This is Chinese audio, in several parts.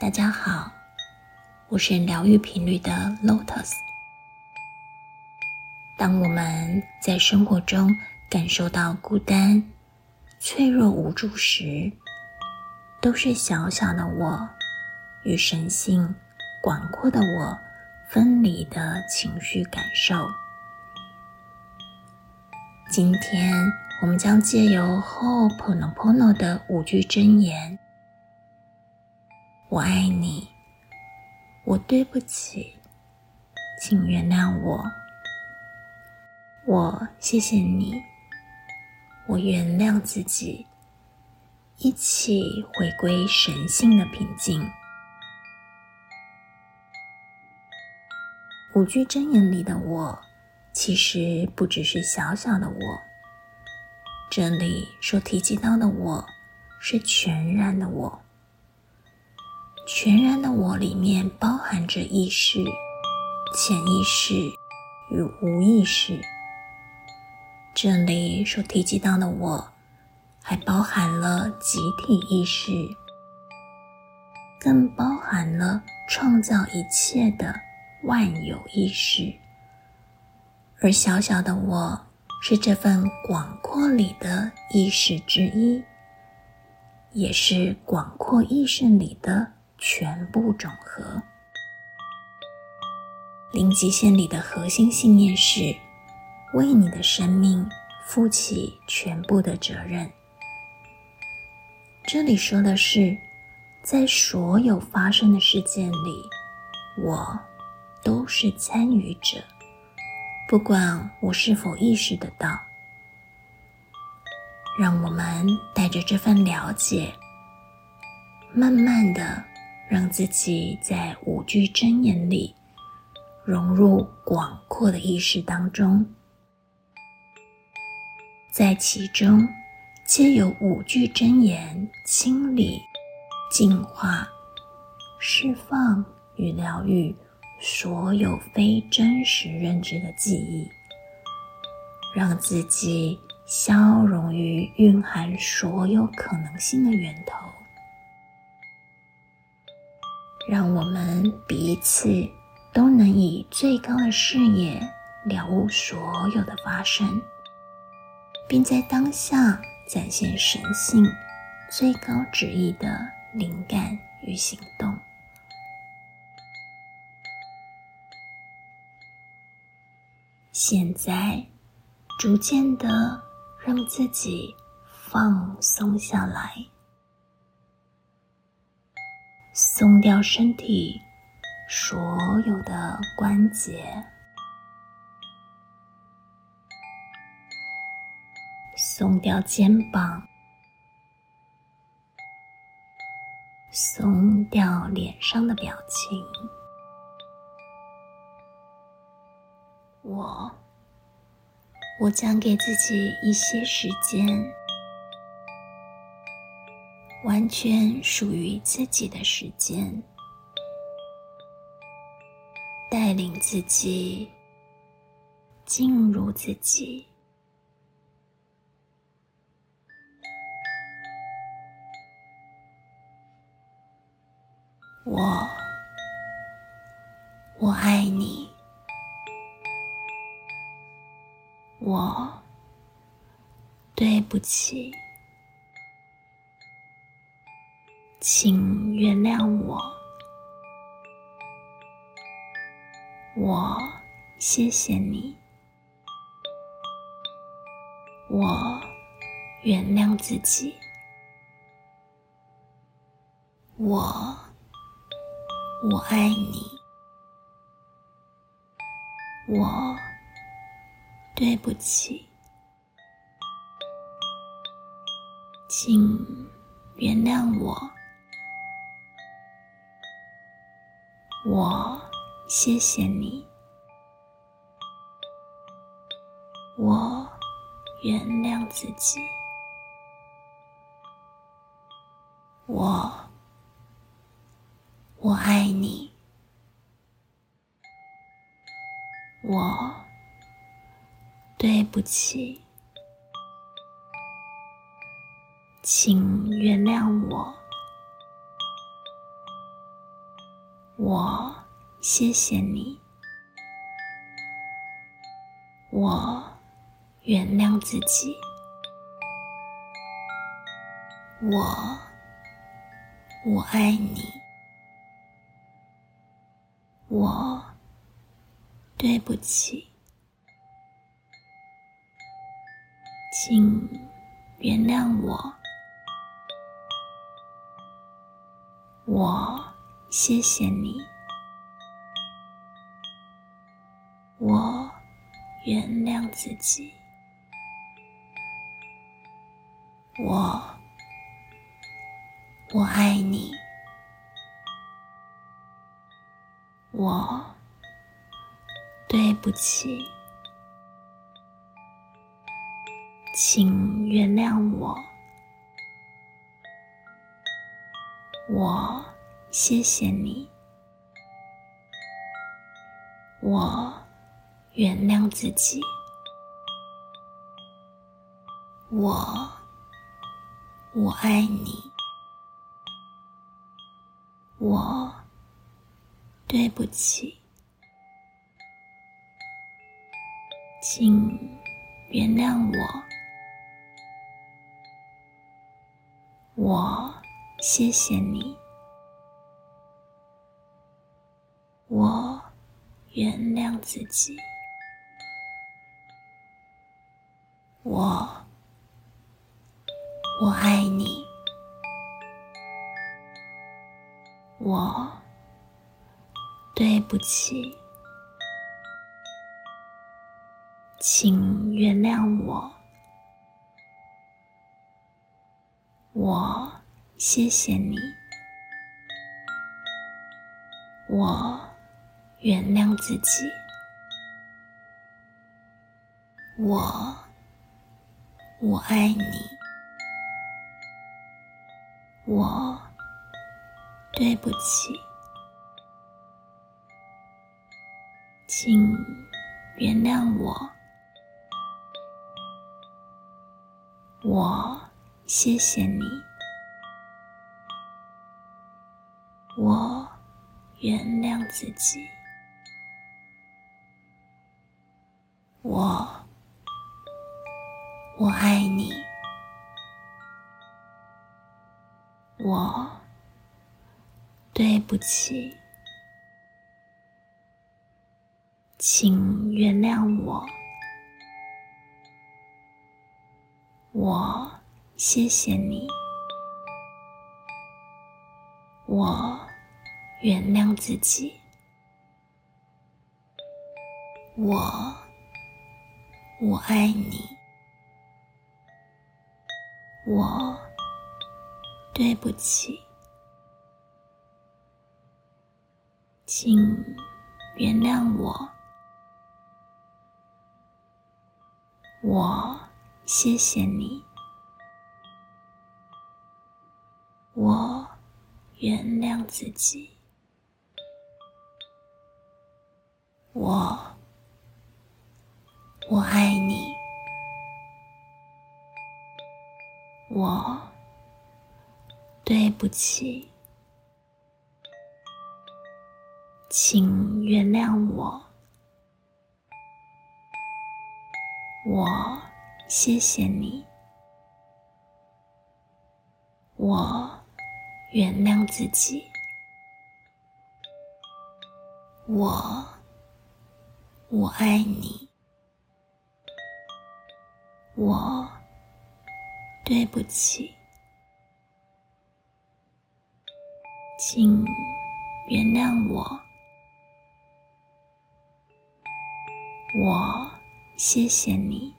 大家好，我是疗愈频率的 Lotus。当我们在生活中感受到孤单、脆弱、无助时，都是小小的我与神性广阔的我分离的情绪感受。今天我们将借由 Hopo no Pono 的五句真言。我爱你，我对不起，请原谅我。我谢谢你，我原谅自己，一起回归神性的平静。五句真言里的我，其实不只是小小的我。这里所提及到的我，是全然的我。全然的我里面包含着意识、潜意识与无意识。这里所提及到的我，还包含了集体意识，更包含了创造一切的万有意识。而小小的我，是这份广阔里的意识之一，也是广阔意识里的。全部总和。零极限里的核心信念是：为你的生命负起全部的责任。这里说的是，在所有发生的事件里，我都是参与者，不管我是否意识得到。让我们带着这份了解，慢慢的。让自己在五句真言里融入广阔的意识当中，在其中借由五句真言清理、净化、释放与疗愈所有非真实认知的记忆，让自己消融于蕴含所有可能性的源头。让我们彼此都能以最高的视野了悟所有的发生，并在当下展现神性最高旨意的灵感与行动。现在，逐渐的让自己放松下来。松掉身体所有的关节，松掉肩膀，松掉脸上的表情。我，我将给自己一些时间。完全属于自己的时间，带领自己进入自己。我，我爱你。我，对不起。请原谅我，我谢谢你，我原谅自己，我我爱你，我对不起，请原谅我。我谢谢你，我原谅自己，我我爱你，我对不起，请原谅我。我谢谢你，我原谅自己，我我爱你，我对不起，请原谅我。我谢谢你，我原谅自己，我我爱你，我对不起，请原谅我。我谢谢你，我原谅自己，我我爱你，我对不起，请原谅我，我。谢谢你，我原谅自己，我我爱你，我对不起，请原谅我，我。谢谢你，我原谅自己，我我爱你，我对不起，请原谅我，我谢谢你。我原谅自己，我我爱你，我对不起，请原谅我，我谢谢你，我。原谅自己，我我爱你，我对不起，请原谅我，我谢谢你，我原谅自己。我我爱你，我对不起，请原谅我，我谢谢你，我原谅自己，我。我爱你，我对不起，请原谅我，我谢谢你，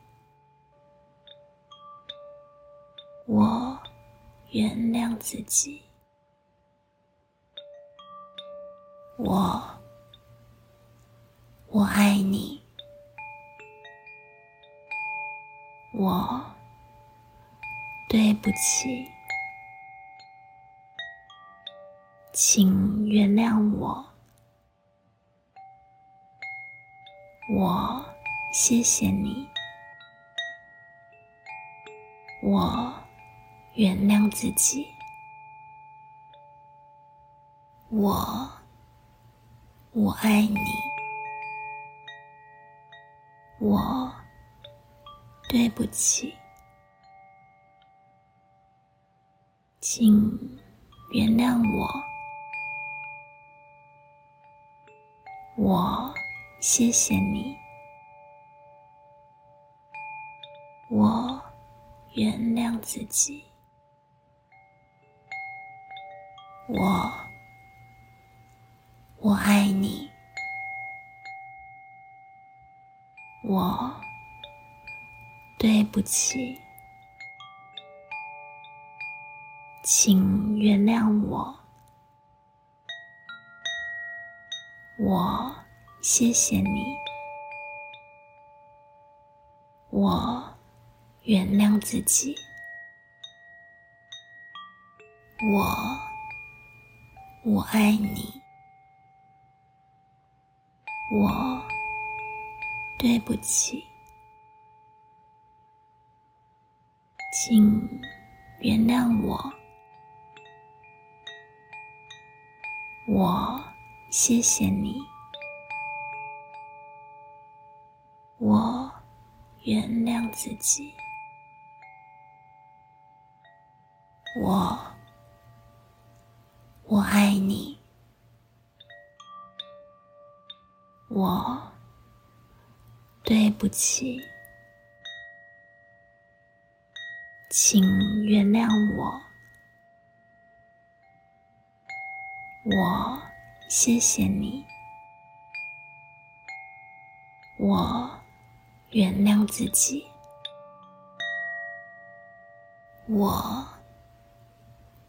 我原谅自己，我。我爱你，我对不起，请原谅我，我谢谢你，我原谅自己，我我爱你，我对不起，请原谅我，我谢谢你，我原谅自己。我，我爱你，我不起，请原谅我，我谢谢你，我原谅自己，我。我爱你，我对不起，请原谅我，我谢谢你，我原谅自己，我。我爱你，我对不起，请原谅我，我谢谢你，我原谅自己，我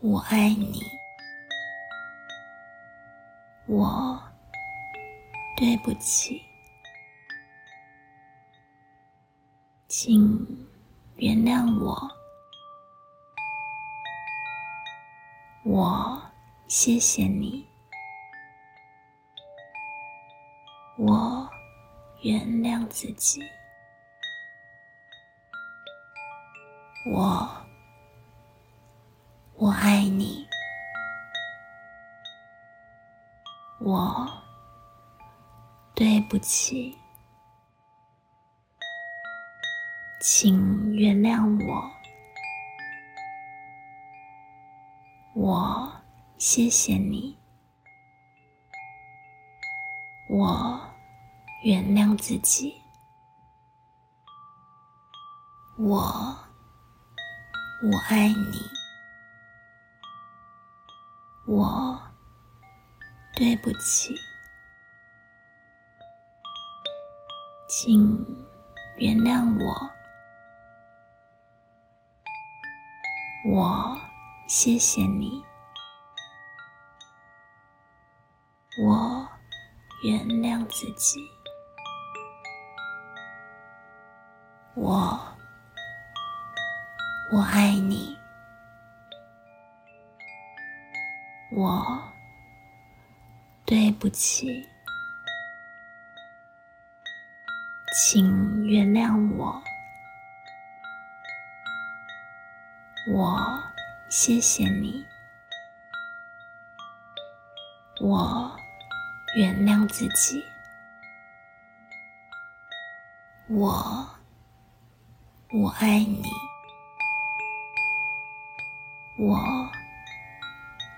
我爱你。我对不起，请原谅我，我谢谢你，我原谅自己，我我爱你。我对不起，请原谅我，我谢谢你，我原谅自己，我我爱你，我。对不起，请原谅我，我谢谢你，我原谅自己，我我爱你，我。对不起，请原谅我，我谢谢你，我原谅自己，我我爱你，我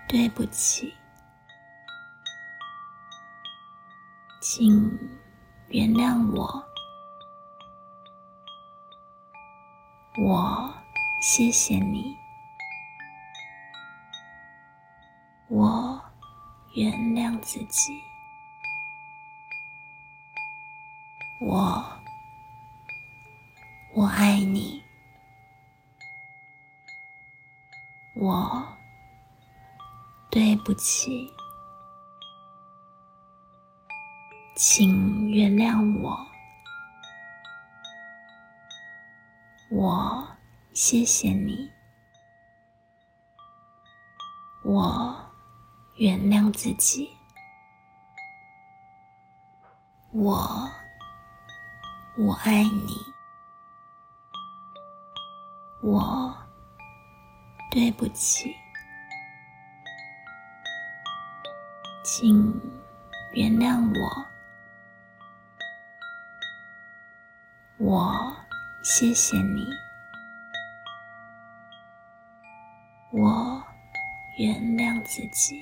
对不起。请原谅我，我谢谢你，我原谅自己，我我爱你，我对不起。请原谅我，我谢谢你，我原谅自己，我我爱你，我对不起，请。原谅我，我谢谢你，我原谅自己，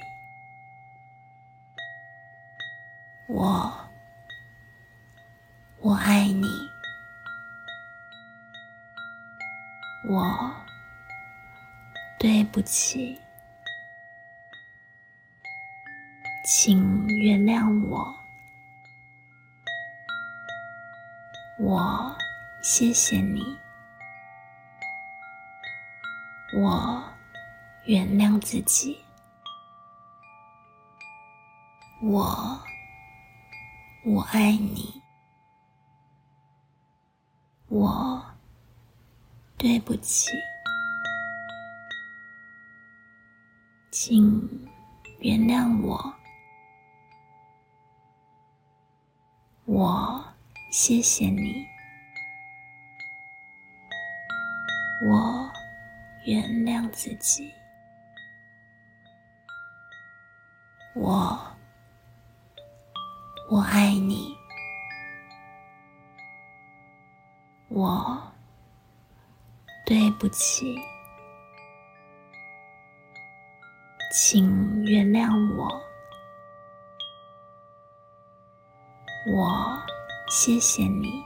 我我爱你，我对不起。请原谅我，我谢谢你，我原谅自己，我我爱你，我对不起，请原谅我。我谢谢你，我原谅自己，我我爱你，我对不起，请原谅我。我谢谢你，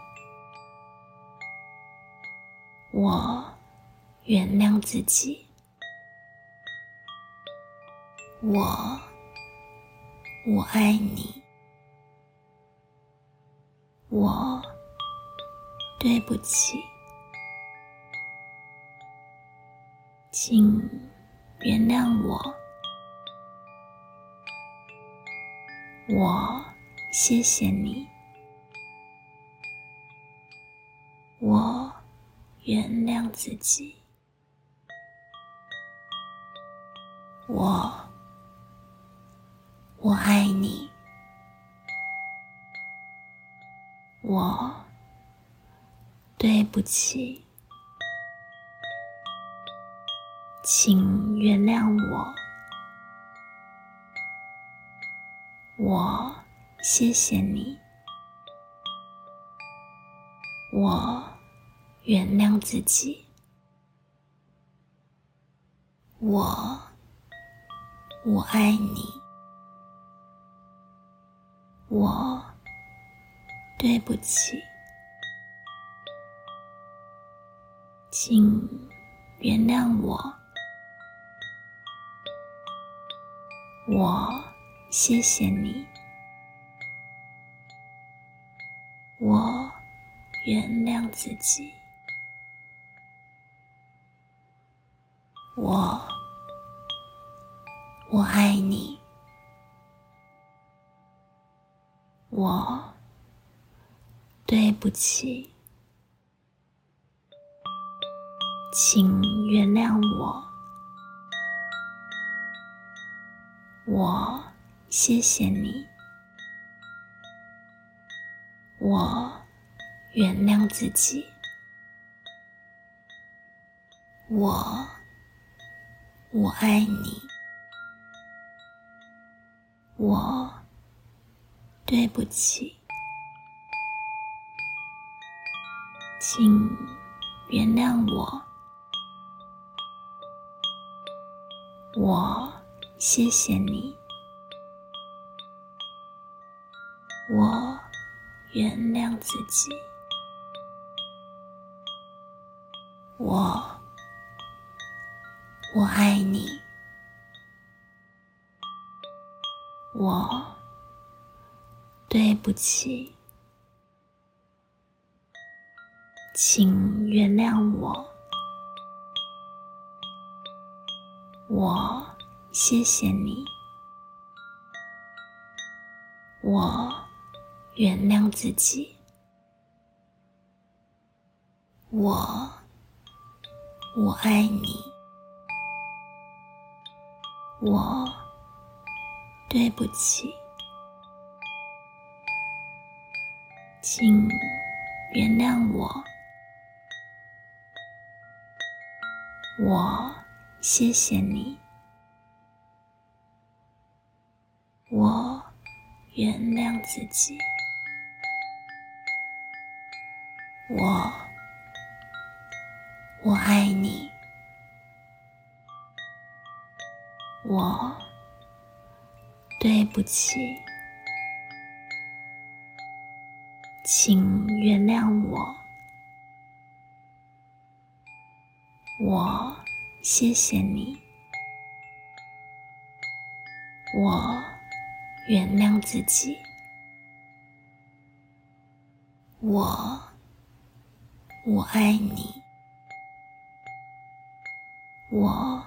我原谅自己，我我爱你，我对不起，请原谅我，我。谢谢你，我原谅自己，我我爱你，我对不起，请原谅我，我。谢谢你，我原谅自己，我我爱你，我对不起，请原谅我，我谢谢你。我原谅自己，我我爱你，我对不起，请原谅我，我谢谢你。我原谅自己，我我爱你，我对不起，请原谅我，我谢谢你，我。原谅自己，我我爱你，我对不起，请原谅我，我谢谢你，我。原谅自己，我我爱你，我对不起，请原谅我，我谢谢你，我原谅自己。我，我爱你。我，对不起，请原谅我。我，谢谢你。我，原谅自己。我，我爱你。我。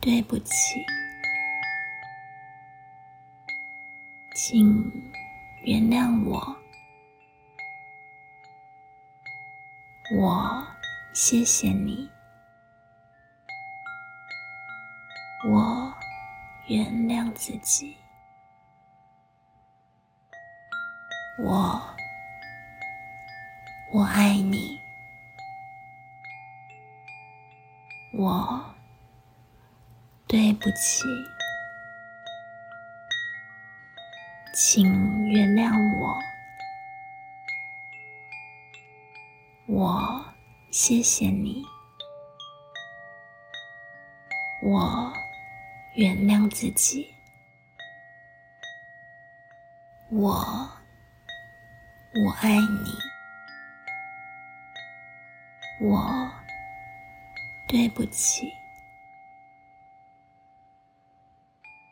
对不起，请原谅我。我谢谢你。我原谅自己。我我爱你。我。对不起，请原谅我。我谢谢你。我原谅自己。我我爱你。我对不起。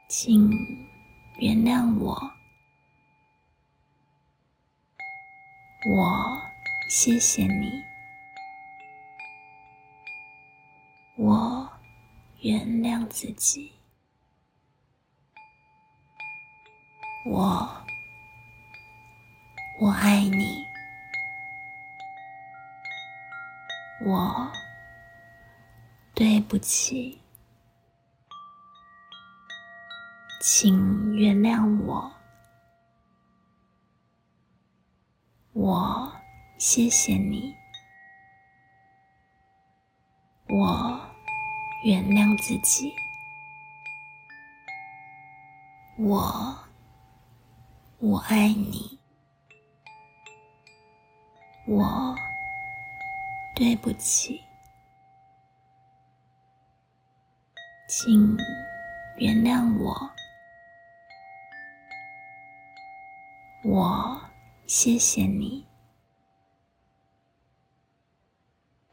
请原谅我，我谢谢你，我原谅自己，我我爱你，我对不起。请原谅我，我谢谢你，我原谅自己，我我爱你，我对不起，请原谅我。我谢谢你，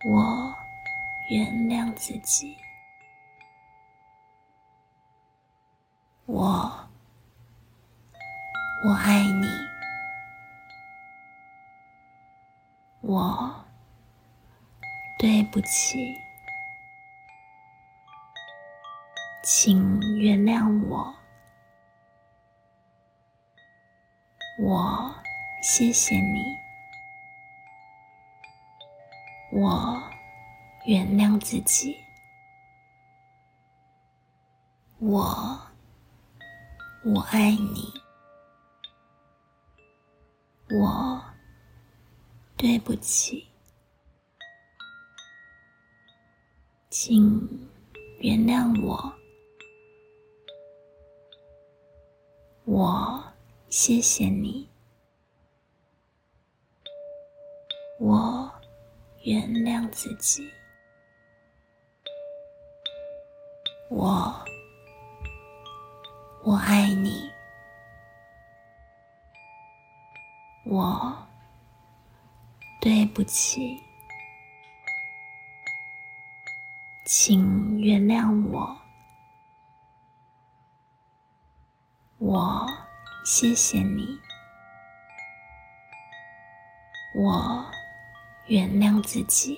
我原谅自己，我我爱你，我对不起，请原谅我。我谢谢你，我原谅自己，我。我爱你，我对不起，请原谅我，我。谢谢你，我原谅自己，我我爱你，我对不起，请原谅我，我。谢谢你，我原谅自己，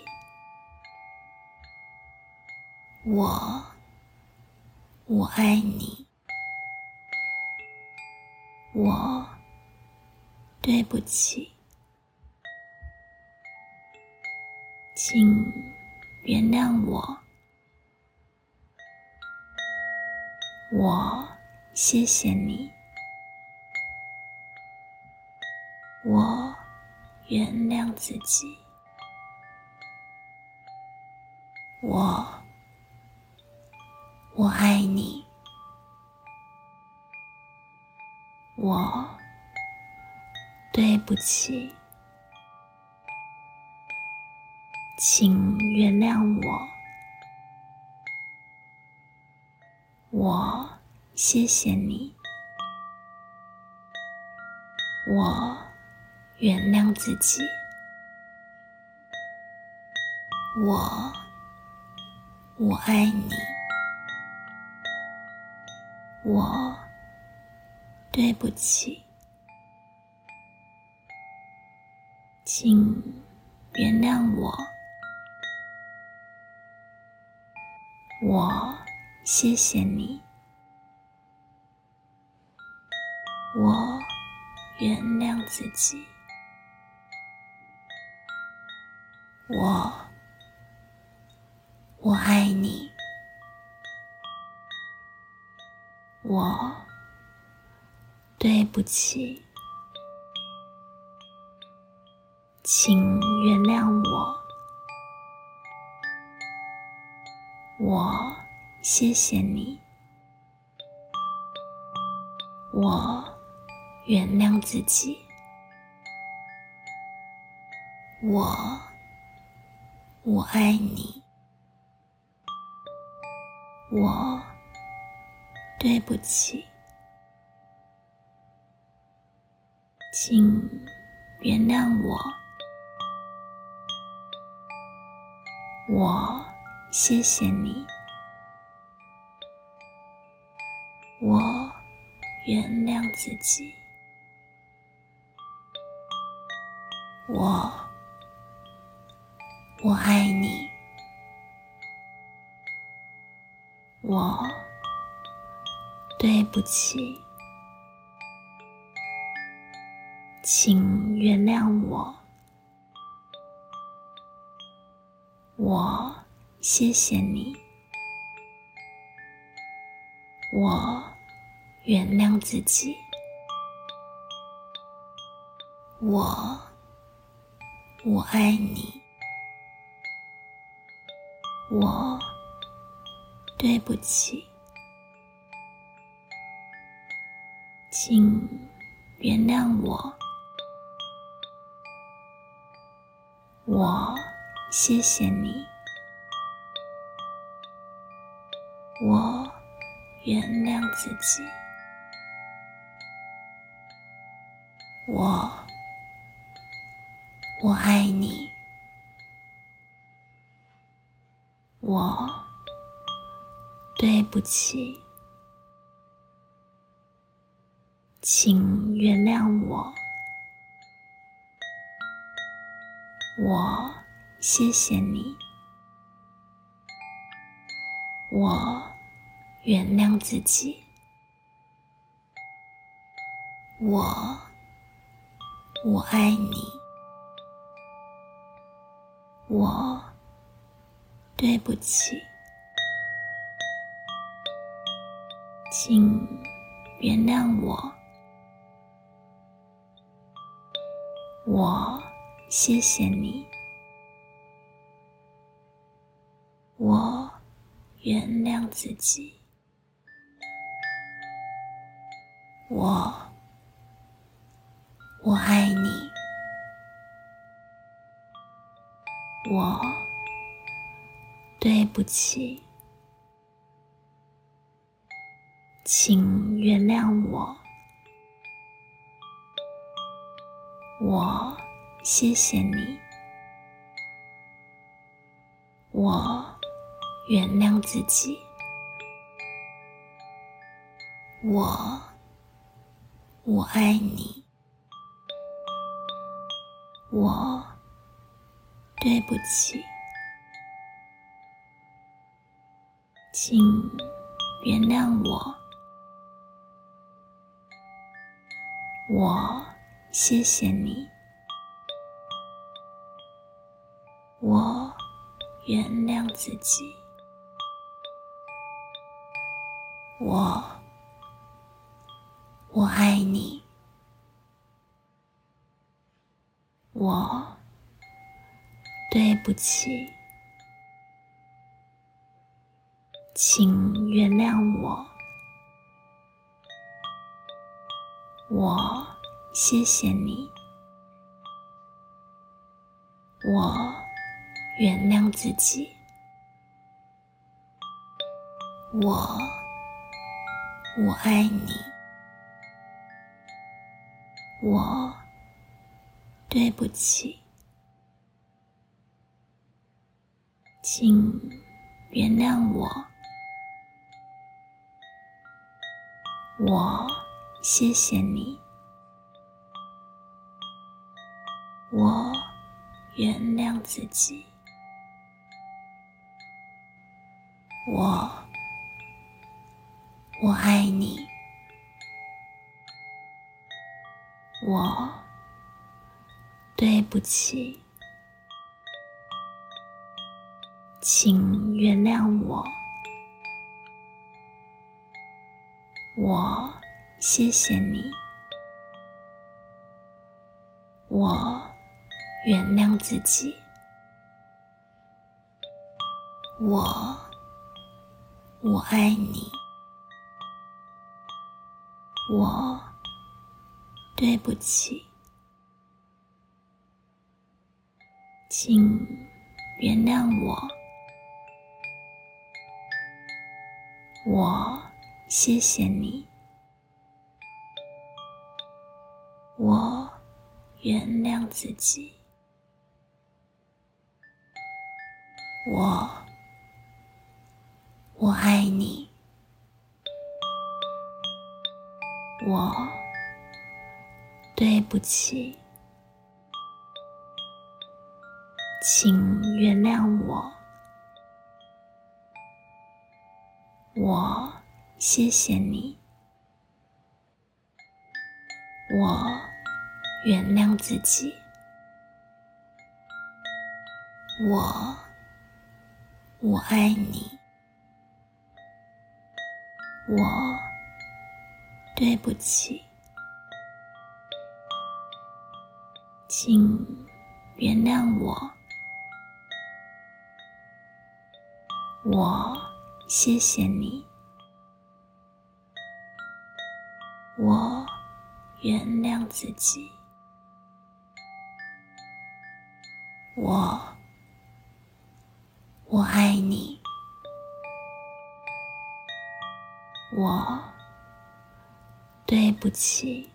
我我爱你，我对不起，请原谅我，我谢谢你。我原谅自己，我我爱你，我对不起，请原谅我，我谢谢你，我原谅自己，我我爱你，我。对不起，请原谅我。我谢谢你，我原谅自己，我我爱你，我。对不起，请原谅我。我谢谢你，我原谅自己，我我爱你，我对不起。请原谅我，我谢谢你，我原谅自己，我我爱你，我对不起。请原谅我，我谢谢你，我原谅自己，我我爱你，我对不起，请原谅我。我谢谢你，我原谅自己，我我爱你，我对不起，请原谅我。我谢谢你，我原谅自己，我我爱你，我对不起，请原谅我，我。谢谢你，我原谅自己，我我爱你，我对不起，请原谅我，我。谢谢你，我原谅自己，我我爱你，我对不起，请原谅我，我谢谢你。我原谅自己，我我爱你，我对不起，请原谅我，我谢谢你，我原谅自己，我我爱你，我对不起，请原谅我，我。谢谢你，我原谅自己，我我爱你，我对不起，请原谅我，我。谢谢你，我原谅自己，我我爱你，我对不起，请原谅我，我谢谢你。我原谅自己，我你，我对不起，请原谅我，我谢谢你。我原谅自己，我我爱你，我对不起，请原谅我，我谢谢你，我。原谅自己，我我爱你，我对不起，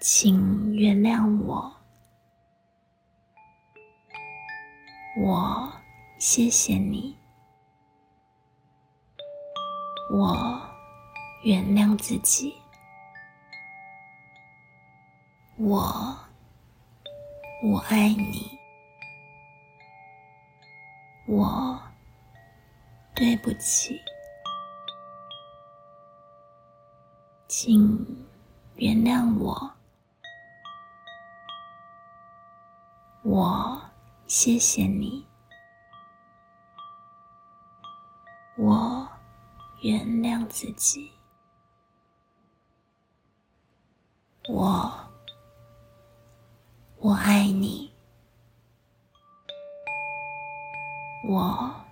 请原谅我，我谢谢你，我。原谅自己，我我爱你，我对不起，请原谅我，我谢谢你，我原谅自己。我我爱你，我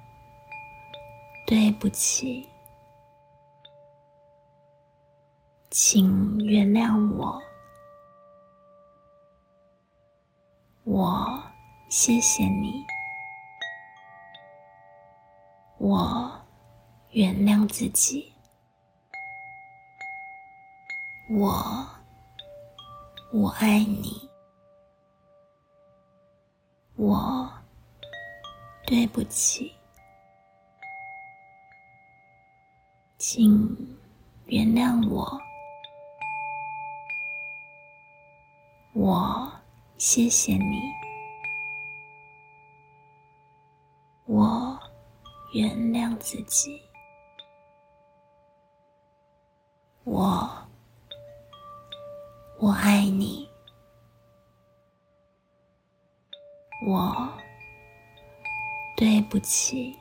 对不起，请原谅我，我谢谢你，我原谅自己，我。我爱你，我对不起，请原谅我，我谢谢你，我原谅自己，我。我爱你，我对不起，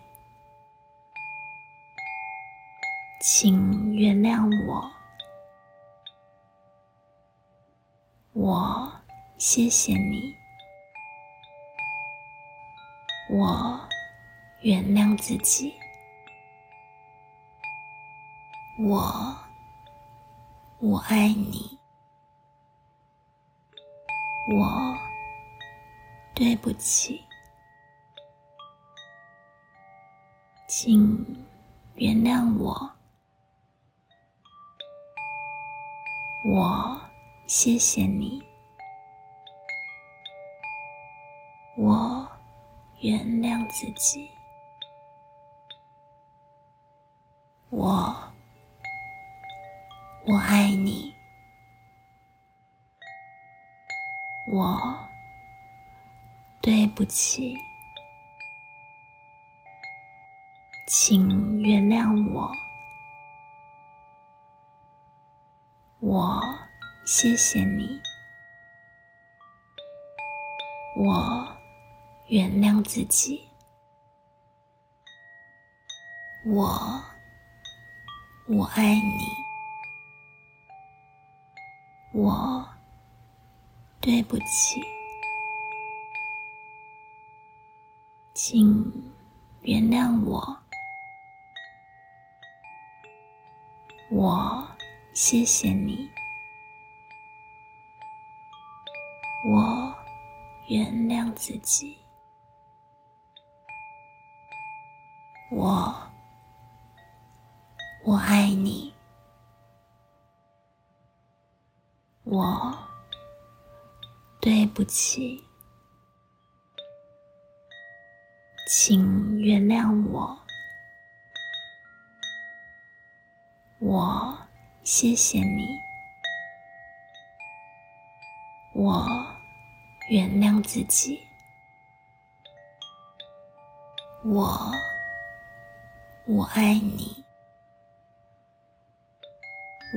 请原谅我，我谢谢你，我原谅自己，我我爱你，我对不起，请原谅我，我谢谢你，我原谅自己，我。我爱你，我对不起，请原谅我，我谢谢你，我原谅自己，我我爱你。我对不起，请原谅我。我谢谢你，我原谅自己，我我爱你。我对不起，请原谅我。我谢谢你，我原谅自己，我我爱你，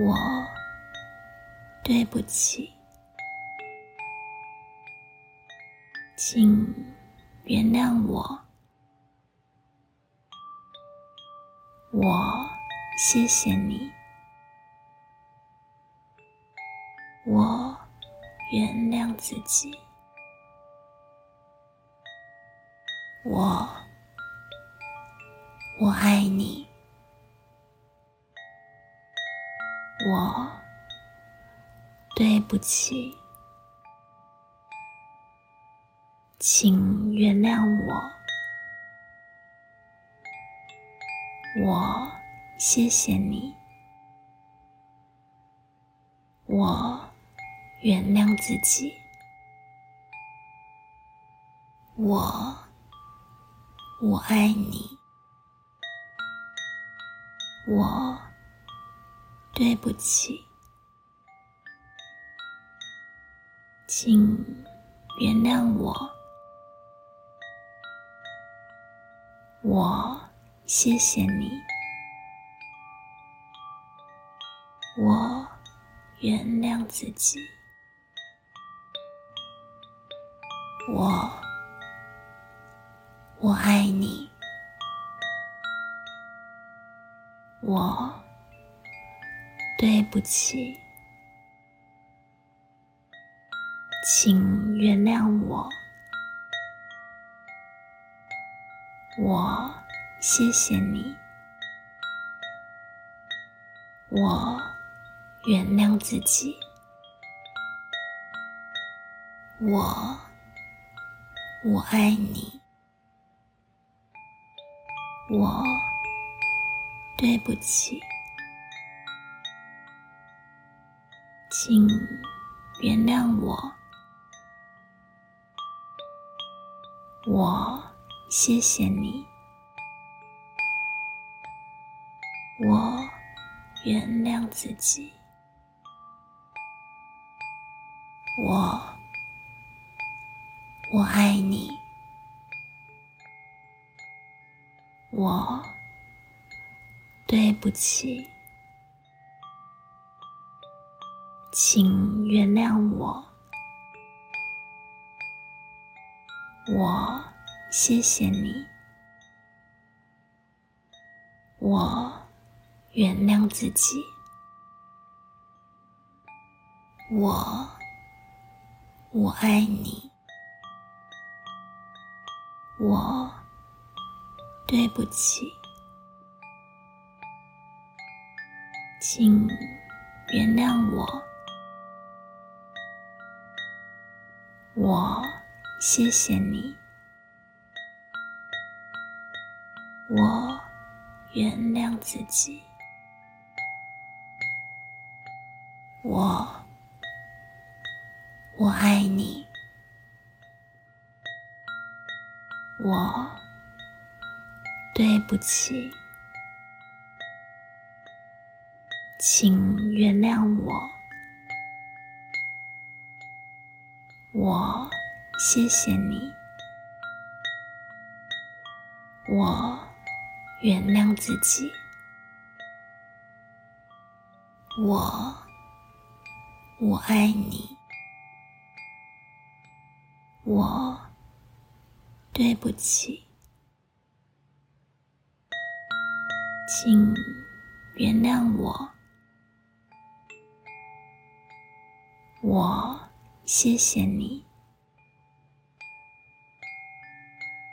我。对不起，请原谅我。我谢谢你，我原谅自己，我我爱你，我。对不起，请原谅我。我谢谢你，我原谅自己，我我爱你，我对不起。请原谅我，我谢谢你，我原谅自己，我我爱你，我对不起。请原谅我，我谢谢你，我原谅自己，我我爱你，我对不起，请原谅我。我谢谢你，我原谅自己，我我爱你，我对不起，请原谅我。我谢谢你，我原谅自己，我我爱你，我对不起，请原谅我，我谢谢你，我原谅自己，我我爱你，我对不起。请原谅我，我谢谢你，我原谅自己，我我爱你，我对不起，请原谅我。我谢谢你，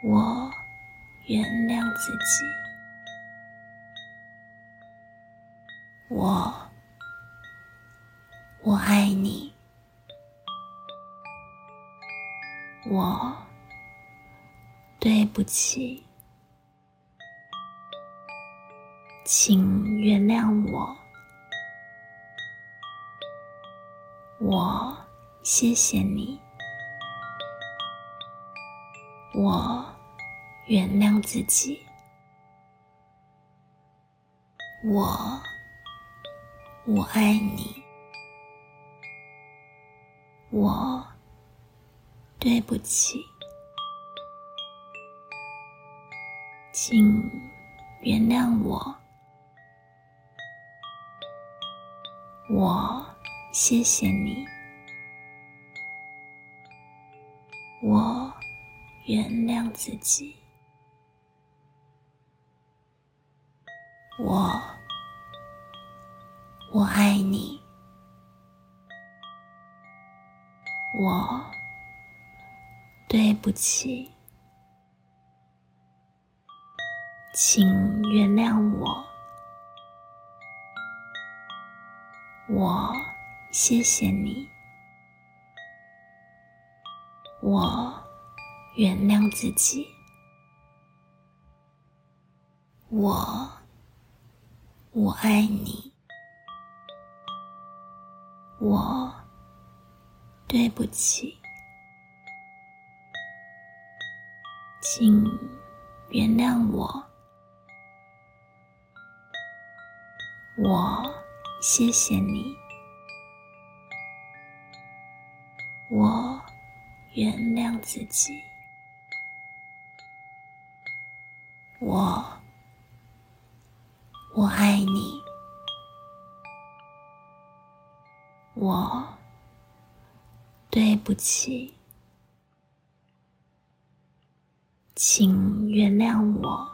我原谅自己，我我爱你，我对不起，请原谅我。我谢谢你，我原谅自己，我我爱你，我对不起，请原谅我，我。谢谢你，我原谅自己，我我爱你，我对不起，请原谅我，我。谢谢你，我原谅自己，我我爱你，我对不起，请原谅我，我谢谢你。我原谅自己，我我爱你，我对不起，请原谅我，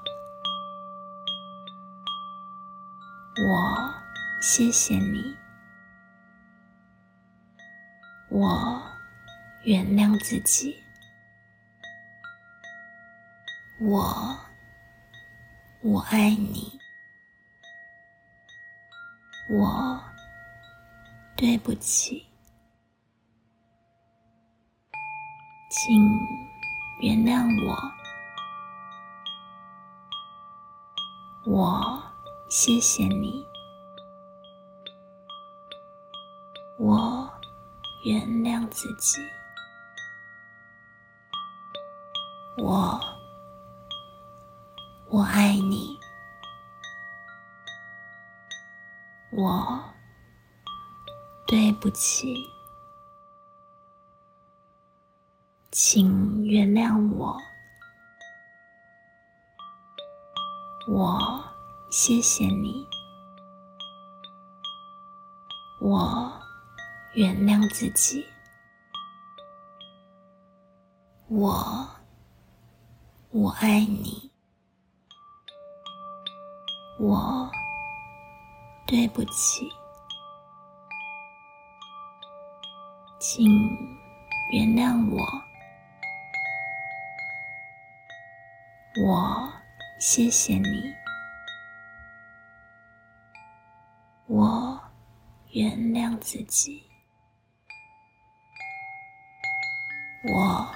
我谢谢你，我。原谅自己，我我爱你，我对不起，请原谅我，我谢谢你，我原谅自己。我我爱你，我对不起，谢谢你，我原谅自己，我。我爱你，我对不起，请原谅我，我谢谢你，原谅自己。我，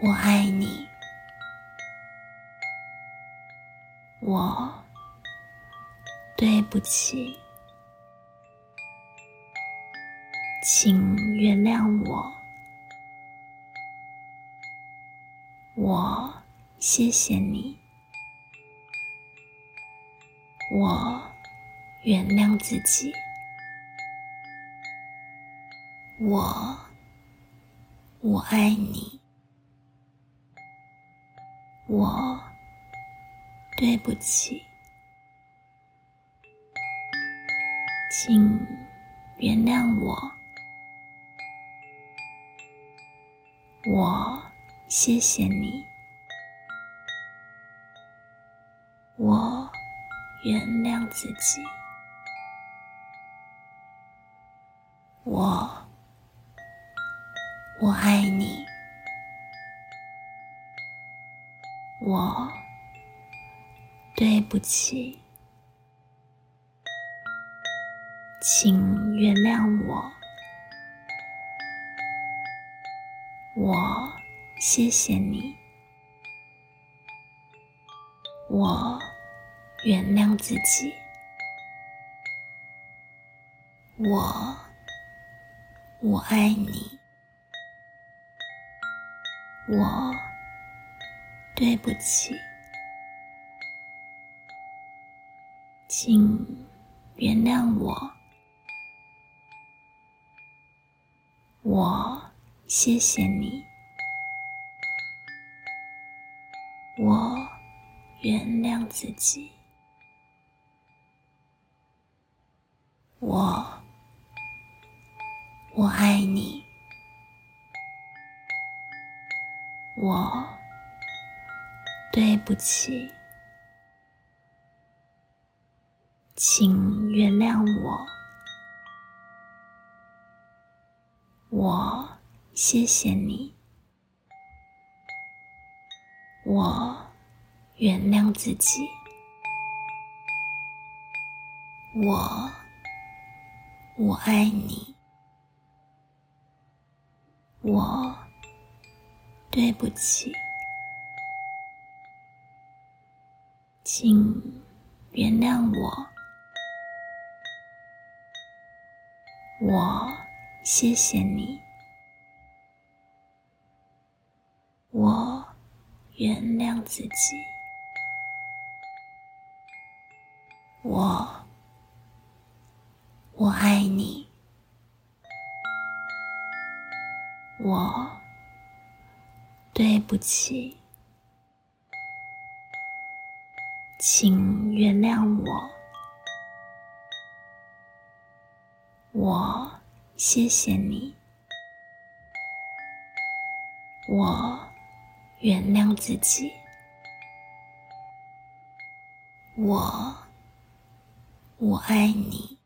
我爱你。我，对不起，请原谅我。我，谢谢你。我，原谅自己。我，我爱你。我，对不起，请原谅我。我，谢谢你。我，原谅自己。我，我爱你。我。对不起，请原谅我。我谢谢你。我原谅自己。我我爱你。我对不起。请原谅我，我谢谢你，我原谅自己，我我爱你，我对不起。请原谅我，我谢谢你，我原谅自己，我我爱你，我对不起，请原谅我。我谢谢你，我原谅自己，我我爱你，我对不起，请原谅我。我谢谢你，我原谅自己，我我爱你，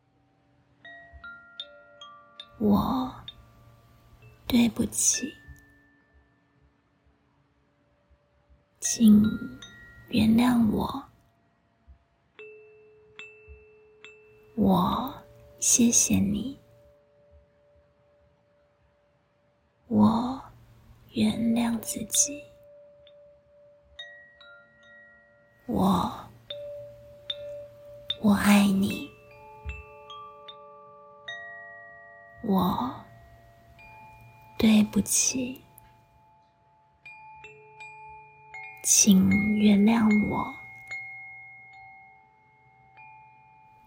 我对不起，请原谅我，我。谢谢你，我原谅自己，我我爱你，我对不起，请原谅我，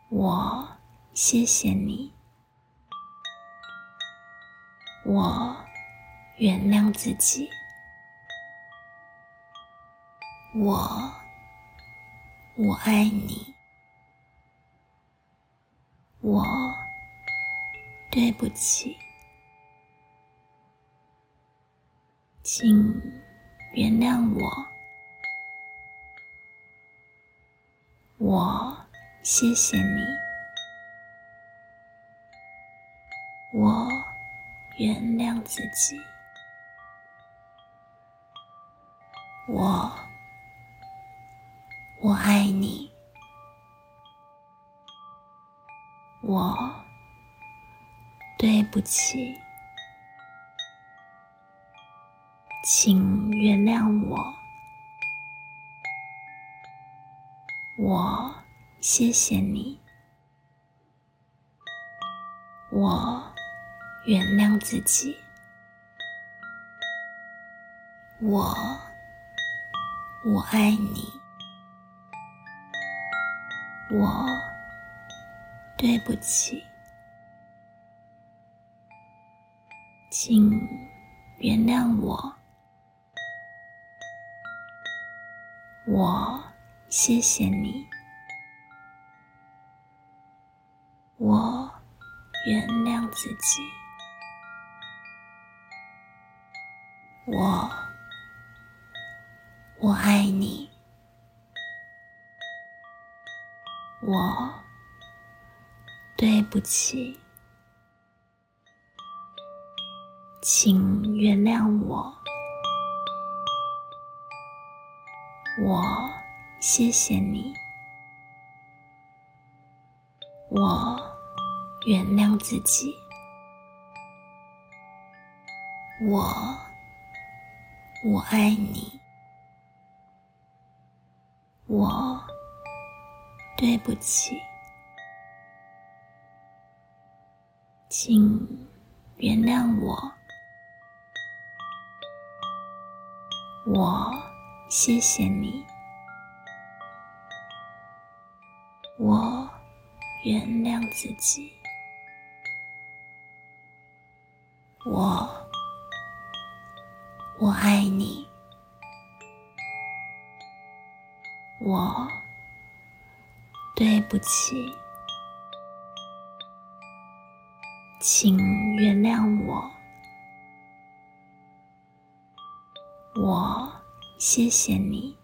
我。谢谢你，我原谅自己，我我爱你，我对不起，请原谅我，我谢谢你。我原谅自己，我我爱你，我对不起，请原谅我，我谢谢你，我原谅自己，我我爱你，我对不起。请原谅我，我谢谢你，我原谅自己，我我爱你，我对不起。请原谅我，我谢谢你，我原谅自己，我我爱你，我对不起，请原谅我。我谢谢你，我原谅自己，我我爱你，我对不起，请原谅我。我谢谢你，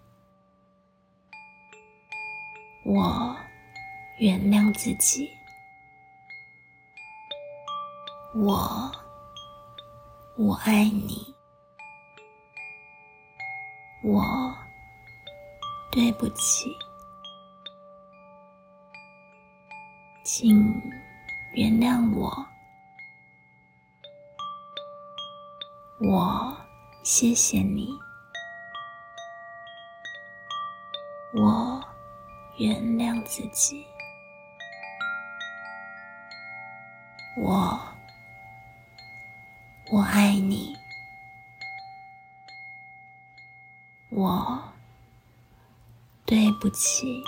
我原谅自己，我我爱你，我对不起，请原谅我，我。谢谢你，原谅自己，我我爱你，我对不起，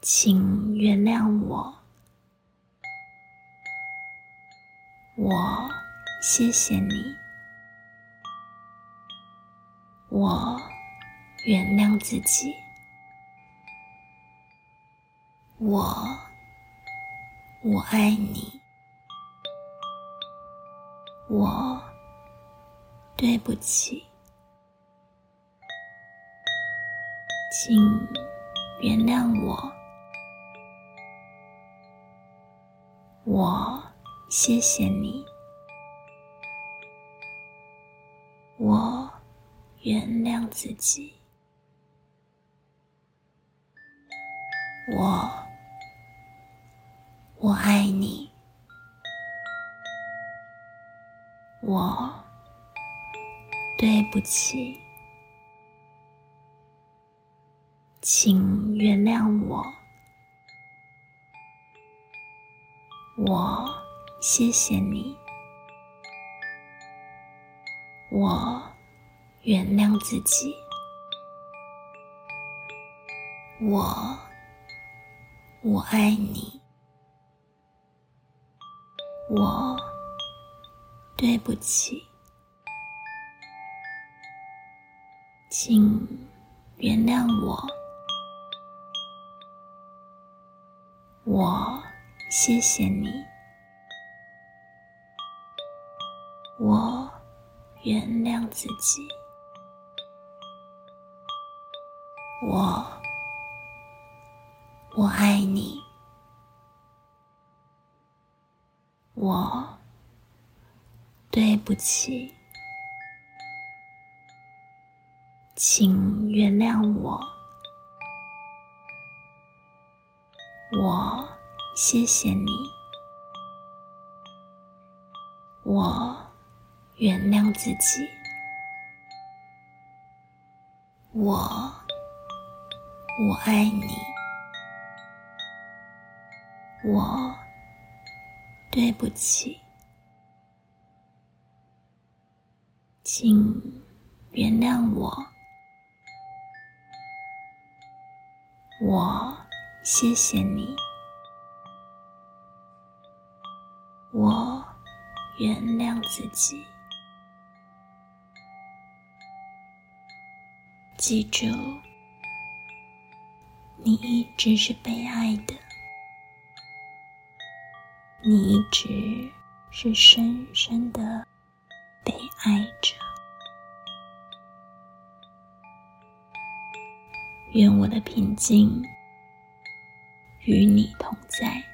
请原谅我，我。谢谢你，我原谅自己，我我爱你，我对不起，请原谅我，我谢谢你。我原谅自己，我我爱你，我对不起，请原谅我，我谢谢你。我原谅自己，我我爱你，我对不起，请原谅我，我谢谢你，我。原谅自己，我不起，请原谅我，我谢谢你，我原谅自己，我我爱你，我对不起，请原谅我，我谢谢你，我。原谅自己，记住，你一直是被爱的，你一直是深深的被爱着。愿我的平静与你同在。